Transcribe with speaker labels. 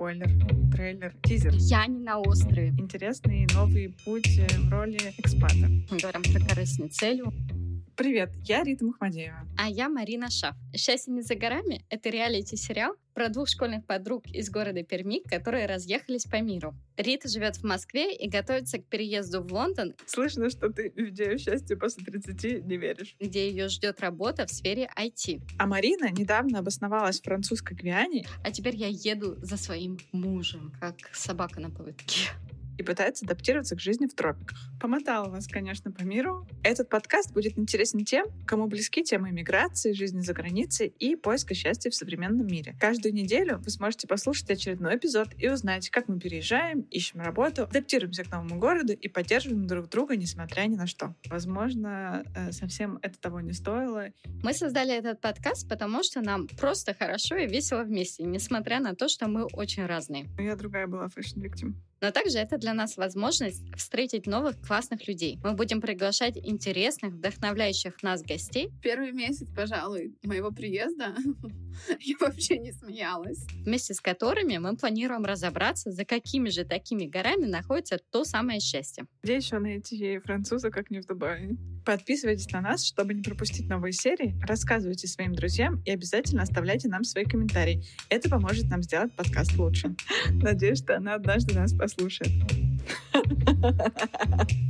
Speaker 1: спойлер, трейлер, тизер.
Speaker 2: Я не на острове.
Speaker 1: Интересный новый путь э, в роли экспата.
Speaker 2: Мы говорим про корыстную целью.
Speaker 1: Привет, я Рита Мухмадеева.
Speaker 2: А я Марина Шаф. «Счастье не за горами» — это реалити-сериал про двух школьных подруг из города Перми, которые разъехались по миру. Рита живет в Москве и готовится к переезду в Лондон.
Speaker 1: Слышно, что ты в идею счастья после 30 не веришь.
Speaker 2: Где ее ждет работа в сфере IT.
Speaker 1: А Марина недавно обосновалась в французской Гвиане.
Speaker 2: А теперь я еду за своим мужем, как собака на поводке
Speaker 1: и пытается адаптироваться к жизни в тропиках. Помотала вас, конечно, по миру. Этот подкаст будет интересен тем, кому близки темы иммиграции, жизни за границей и поиска счастья в современном мире. Каждую неделю вы сможете послушать очередной эпизод и узнать, как мы переезжаем, ищем работу, адаптируемся к новому городу и поддерживаем друг друга, несмотря ни на что. Возможно, э, совсем это того не стоило.
Speaker 2: Мы создали этот подкаст, потому что нам просто хорошо и весело вместе, несмотря на то, что мы очень разные.
Speaker 1: Я другая была victim.
Speaker 2: Но также это для нас возможность встретить новых классных людей. Мы будем приглашать интересных, вдохновляющих нас гостей.
Speaker 3: Первый месяц, пожалуй, моего приезда я вообще не смеялась.
Speaker 2: Вместе с которыми мы планируем разобраться, за какими же такими горами находится то самое счастье.
Speaker 1: Где еще найти француза, как не в Дубае? Подписывайтесь на нас, чтобы не пропустить новые серии, рассказывайте своим друзьям и обязательно оставляйте нам свои комментарии. Это поможет нам сделать подкаст лучше. Надеюсь, что она однажды нас послушает слушает.